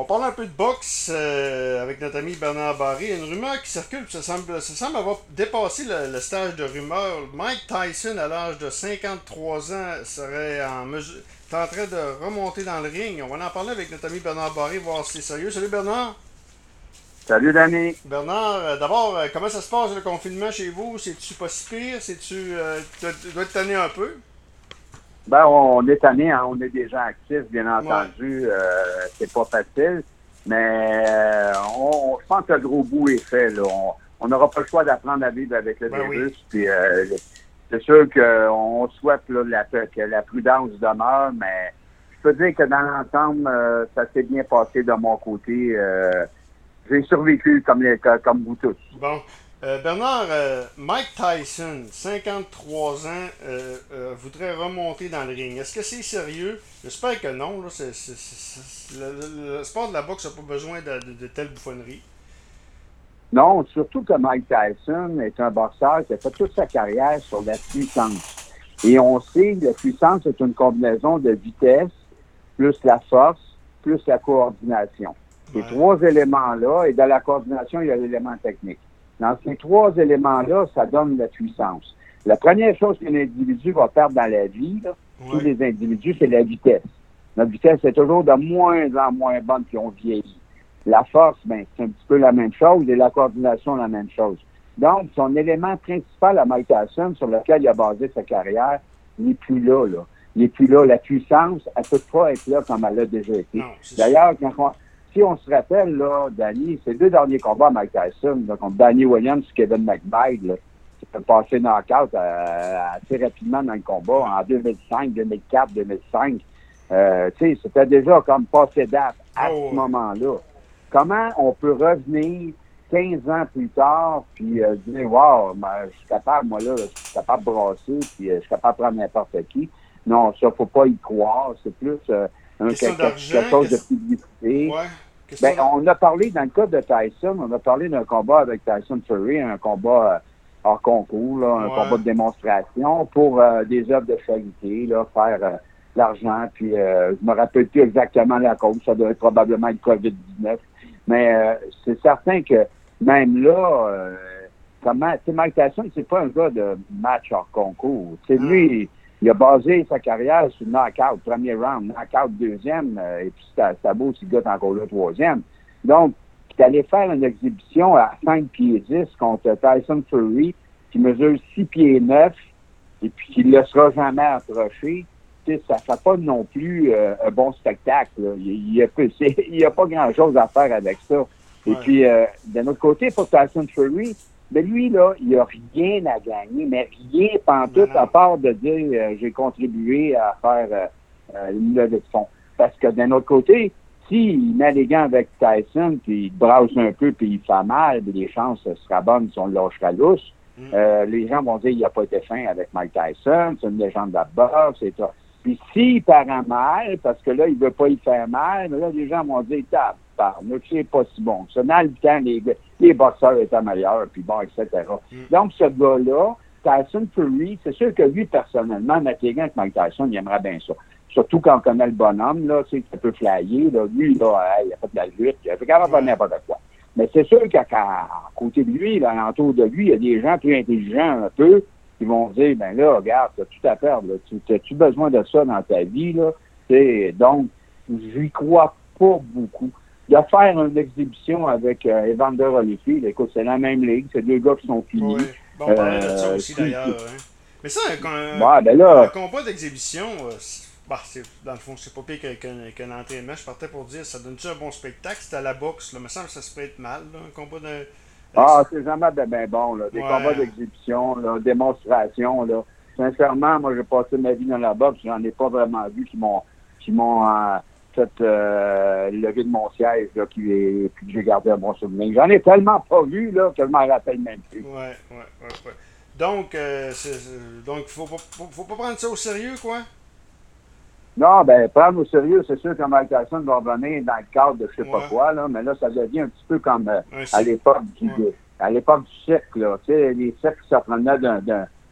On parle un peu de boxe euh, avec notre ami Bernard Barry. Une rumeur qui circule, ça semble, ça semble avoir dépassé le, stage de rumeur. Mike Tyson, à l'âge de 53 ans, serait en mesure, en train de remonter dans le ring. On va en parler avec notre ami Bernard Barry, voir si c'est sérieux. Salut Bernard. Salut Danny. Bernard, euh, d'abord, euh, comment ça se passe le confinement chez vous? C'est-tu pas si pire? C'est-tu. tu dois te tanner un peu? Ben, on est tanné, hein, on est des gens actifs, bien entendu. Euh, c'est pas facile. Mais euh, on, je pense que le gros bout est fait. Là. On n'aura pas le choix d'apprendre à vivre avec le ben virus. Puis, euh, c'est sûr qu'on souhaite là, la, que la prudence demeure, mais je peux dire que dans l'ensemble, ça s'est bien passé de mon côté. J'ai survécu comme, les, comme vous tous. Bon. Euh, Bernard, euh, Mike Tyson, 53 ans, euh, voudrait remonter dans le ring. Est-ce que c'est sérieux? J'espère que non. Là, le, sport de la boxe n'a pas besoin de, de, telles bouffonneries. Non, surtout que Mike Tyson est un boxeur qui a fait toute sa carrière sur la puissance. Et on sait que la puissance est une combinaison de vitesse, plus la force, plus la coordination. Ces trois éléments-là, et dans la coordination, il y a l'élément technique. Dans ces trois éléments-là, ça donne la puissance. La première chose qu'un individu va perdre dans la vie, tous les individus, c'est la vitesse. Notre vitesse est toujours de moins en moins bonne puis on vieillit. La force, ben, c'est un petit peu la même chose et la coordination, la même chose. Donc, son élément principal à Mike Tyson, sur lequel il a basé sa carrière, n'est plus là, là. Il n'est plus là. La puissance, elle ne peut pas être là comme elle a déjà été. D'ailleurs, quand si on se rappelle, là, Danny, ces deux derniers combats à Mike Tyson, contre Danny Williams et Kevin McBride, là, qui fait passer knockout euh, assez rapidement dans le combat en 2005, 2004, 2005. Euh, tu sais, c'était déjà comme passé date à ce oh. moment-là. Comment on peut revenir 15 ans plus tard puis euh, dire Wow, ben, je suis capable, moi là, je suis capable de brasser, puis euh, je suis capable de prendre n'importe qui. Non, ça, faut pas y croire. C'est plus quelque, chose de publicité. Ben, on a parlé, dans le cas de Tyson, on a parlé d'un combat avec Tyson Fury, un combat euh, hors concours, un combat de démonstration pour euh, des œuvres de charité, là, faire euh, l'argent. Puis je me rappelle plus exactement la cause, ça doit être probablement le COVID-19. Mais c'est certain que même là, comment, Mike Tyson, c'est pas un gars de match hors concours. C'est lui il a basé sa carrière sur knockout, premier round, knockout deuxième, euh, et puis c'était beau s'il gars encore le troisième. Donc, il allé faire une exhibition à 5 pieds 10 contre Tyson Fury, qui mesure 6 pieds 9, et puis qui ne le sera jamais approché. Ça ne fait pas non plus euh, un bon spectacle. Il n'y a, a, pas grand-chose à faire avec ça. Et puis, euh, d'un autre côté, pour Tyson Fury, mais lui, là, il n'a rien à gagner, mais rien tout, à part de dire euh, j'ai contribué à faire euh, euh, une levée de fonds. Parce que d'un autre côté, s'il met les gants avec Tyson, puis il brasse un peu, puis il fait mal, puis les chances seraient bonnes si on le lâchera lousse, mm. euh, les gens vont dire il n'a pas été fin avec Mike Tyson, c'est une légende d'abord, c'est ça. Puis s'il paraît mal, parce que là, il veut pas y faire mal, là, les gens vont dire tape, nous c'est pas si bon. Ça, dans le temps, les, les boxeurs étaient meilleurs, puis bon, etc. Mm. Donc, ce gars-là, Tyson Fury, c'est sûr que lui, personnellement, Matt avec Mike Tyson, il aimerait bien ça. Surtout quand on connaît le bonhomme, là, tu sais, qui peut flyer, là, lui, là, il a fait de la lutte, il a fait quand même n'importe quoi. Mais c'est sûr qu'à côté de lui, là, autour de lui, il y a des gens plus intelligents un peu qui vont dire, ben là, regarde, tu as tout à perdre, là. tu as-tu besoin de ça dans ta vie, là? T'sais, donc, j'y crois pas beaucoup de faire une exhibition avec euh, Evander Holyfield, écoute, c'est la même ligue, c'est deux gars qui sont finis. Oui. Bon, on parlait de ça euh, aussi d'ailleurs. Hein. Mais ça, un, ben là, un combat d'exhibition, euh, bah, dans le fond, c'est pas pire qu'un qu entraînement. Je partais pour dire, ça donne-tu un bon spectacle? C'était à la boxe, là. me semble que ça se peut être mal, là, un combat de. Ah, c'est jamais de bien bon, là. Des combats d'exhibition, démonstration, là. Sincèrement, moi, j'ai passé ma vie dans la boxe, j'en ai pas vraiment vu qui m'ont qui m'ont cette euh, levée de mon siège là, qui est, que j'ai gardé un bon souvenir. J'en ai tellement pas vu là, que je m'en rappelle même plus. Ouais, ouais, ouais. ouais. Donc, euh, donc faut, faut, faut, pas prendre ça au sérieux, quoi? Non, ben, prendre au sérieux, c'est sûr que Mike Tyson va revenir dans le cadre de je sais pas quoi, là, mais là, ça devient un petit peu comme euh, à l'époque du, à l'époque du cirque, là. Tu sais, les cirques ça prenaient d'un,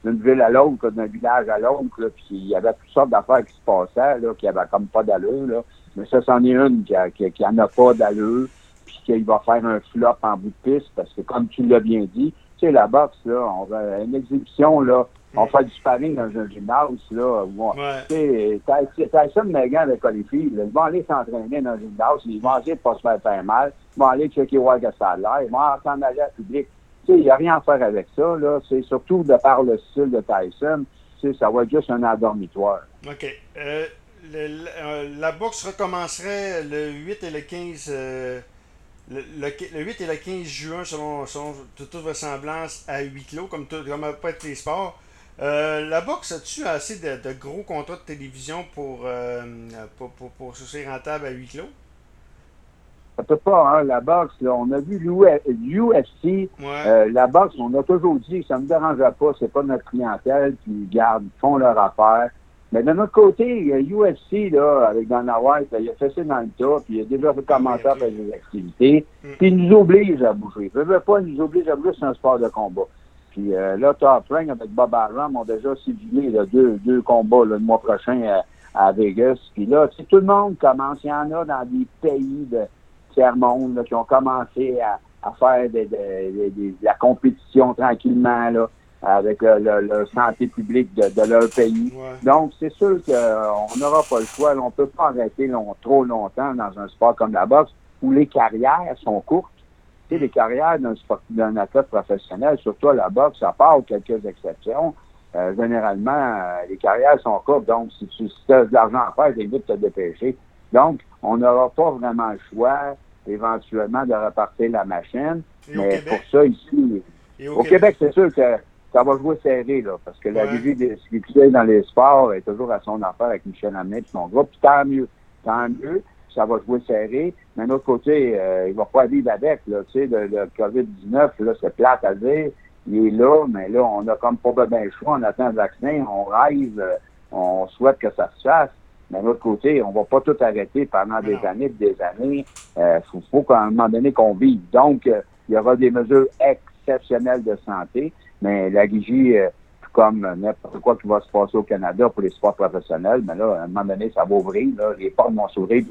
d'une ville à l'autre, d'un village à l'autre, puis il y avait toutes sortes d'affaires qui se passaient, là, qui avaient comme pas d'allure, là. Mais ça, c'en est une qui n'en a, a, pas d'allure, puis qu'il va faire un flop en bout de piste, parce que comme tu l'as bien dit, tu sais, la boxe, là, on va, une exhibition, là, on fait du sparring dans un gymnase, là, où on, ouais. Tyson Megan avec les filles, ils vont aller s'entraîner dans un gymnase, ils vont essayer de pas se faire faire mal, ils vont aller checker voir que ça a l'air, ils vont s'en aller à public. Tu sais, il n'y a rien à faire avec ça, là, c'est surtout de par le style de Tyson, tu sais, ça va être juste un endormitoire. OK. Euh, le, euh, la boxe recommencerait le 8 et le 15... Euh, le, le, 8 et le 15 juin, selon, selon toute vraisemblance, à huis clos, comme, tout, comme pas être les sports. Euh, la boxe, as-tu assez de, gros contrats de télévision pour, pour, pour, pour, se rentable à huis clos? Ça peut pas, hein, la boxe, là, on a vu l'UFC, euh, la boxe, on a toujours dit que ça ne me dérangeait pas, c'est pas notre clientèle, qui garde, font leur affaire. Mais de notre côté, UFC, là, avec Dana White, il a fait ça dans le tas, puis il a déjà recommencé à faire des activités, mm. puis il nous oblige à bouger. Il ne veut pas, il nous oblige à bouger, c'est un sport de combat. Puis euh, là, Top Rank avec Bob Aram ont déjà civilé deux, deux combats le mois prochain à, Vegas. Puis là, tout le monde commence. Il y en a dans des pays de tiers-monde qui ont commencé à, faire de, la compétition tranquillement là, avec le, santé publique de, leur pays. Donc, c'est sûr qu'on n'aura pas le choix. on ne peut pas arrêter trop longtemps dans un sport comme la boxe où les carrières sont courtes les carrières d'un athlète professionnel, surtout à la boxe, à part quelques exceptions, euh, généralement, euh, les carrières sont courtes. Donc, si tu as de l'argent à faire, c'est vite de te dépêcher. Donc, on n'aura pas vraiment le choix, éventuellement, de repartir la machine. mais pour ça, ici, au, Québec, c'est sûr que ça va jouer serré, là, parce que la vie des succès dans les sports est toujours à son affaire avec Michel Hamnet et son groupe. Puis tant mieux. Tant mieux ça va jouer serré. Mais d'un autre côté, euh, il va pas vivre avec. Là, tu sais, le, COVID-19, là, c'est plate à dire. Il est là, mais là, on a comme pas bien le choix. On attend le vaccin, on rêve, euh, on souhaite que ça se fasse. Mais d'un autre côté, on va pas tout arrêter pendant des années des années. Il euh, faut, faut qu'à un moment donné qu'on vive. Donc, il y aura des mesures exceptionnelles de santé, mais la Guigie comme n'importe quoi qui va se passer au Canada pour les sports professionnels, mais là, à un moment donné, ça va ouvrir, là, les portes vont s'ouvrir.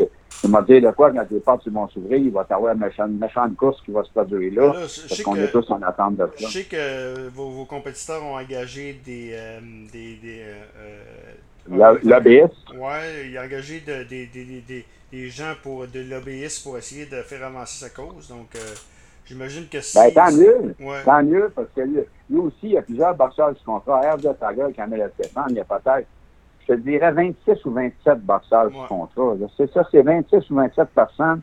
Je me dire de quoi, quand les portes vont s'ouvrir, il va y avoir une méchante, course qui va se produire là, parce qu'on est tous en attente de ça. Je sais que vos, compétiteurs ont engagé des... Euh, des, des euh, lobbyistes. Oui, ils ont engagé des, gens pour de lobbyistes pour essayer de faire avancer sa cause, donc... Euh, J'imagine que c'est. Ben, tant mieux. Tant mieux, parce que lui, aussi, il y a plusieurs boxeurs du contrat. Herb Saga, Camille Stéphane, il y a peut-être, je te dirais, 26 ou 27 boxeurs du contrat. C'est ça, c'est 26 ou 27 personnes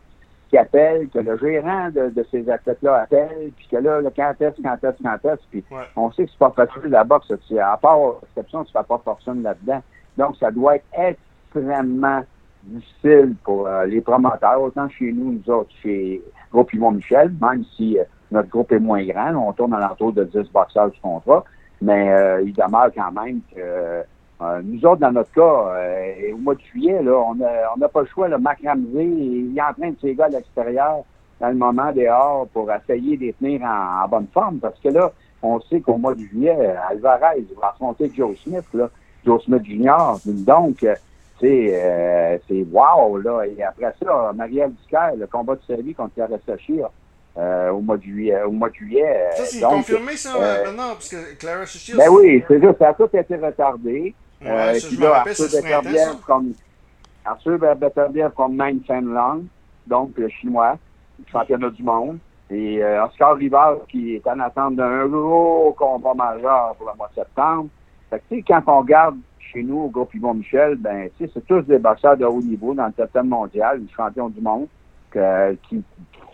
qui appellent, que le gérant de, ces athlètes-là appelle, puis que là, le quand est-ce, quand est-ce, quand est-ce, puis on sait que c'est pas facile la boxe. À part exception, tu fais pas fortune là-dedans. Donc, ça doit être extrêmement difficile pour euh, les promoteurs, autant chez nous, nous autres, chez groupe Yvon Michel, même si euh, notre groupe est moins grand, on tourne à l'entour de 10 boxeurs du contrat, mais euh, il demeure quand même que euh, nous autres, dans notre cas, au mois de juillet, là, on n'a pas le choix. Le Mac Ramsey, il est en train de ses gars à l'extérieur dans le moment dehors pour essayer de les tenir en, bonne forme parce que là, on sait qu'au mois de juillet, Alvarez va affronter Joe Smith, là, Joe Smith Jr. Donc, c'est c'est wow, là. Et après ça, Marielle Ducaire, le combat de série contre Clara Sachir euh, au mois de juillet. Au mois de juillet ça, c'est confirmé, ça, euh, maintenant, parce que Clara Sachir... Ben oui, c'est juste, ça a tout été retardé. Ouais, euh, ça, là, Arthur Beterbiev comme, Arthur Beterbiev comme Main Long, donc le chinois, le championnat du monde. Et euh, Oscar Rivard, qui est en attente d'un gros combat majeur pour le mois de septembre. Fait que, tu sais, quand on regarde chez nous, au groupe Yvon Michel, ben, c'est tous des boxeurs de haut niveau dans le top mondial, les champions du monde, qui,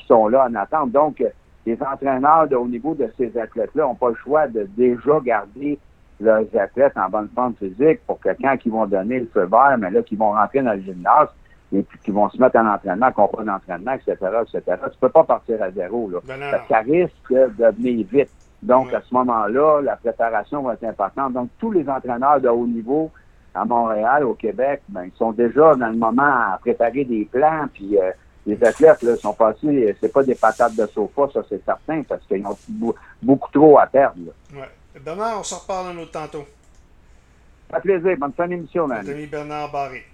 sont là en attente. Donc, les entraîneurs de haut niveau de ces athlètes-là n'ont pas le choix de déjà garder leurs athlètes en bonne forme physique pour que quand ils vont donner le feu vert, mais là, qu'ils vont rentrer dans le gymnase et puis qu'ils vont se mettre en entraînement, comprendre l'entraînement, etc., etc. Tu peux pas partir à zéro, là. Ben ça risque de venir vite. Donc, à ce moment-là, la préparation va être importante. Donc, tous les entraîneurs de haut niveau à Montréal, au Québec, ben, ils sont déjà dans le moment à préparer des plans, puis euh, les athlètes là, sont passés, c'est pas des patates de sofa, ça c'est certain, parce qu'ils ont beaucoup trop à perdre. Là. Ouais. Bernard, on se reparle un autre tantôt. Ça plaisir. Bonne fin d'émission, Bernard Barré.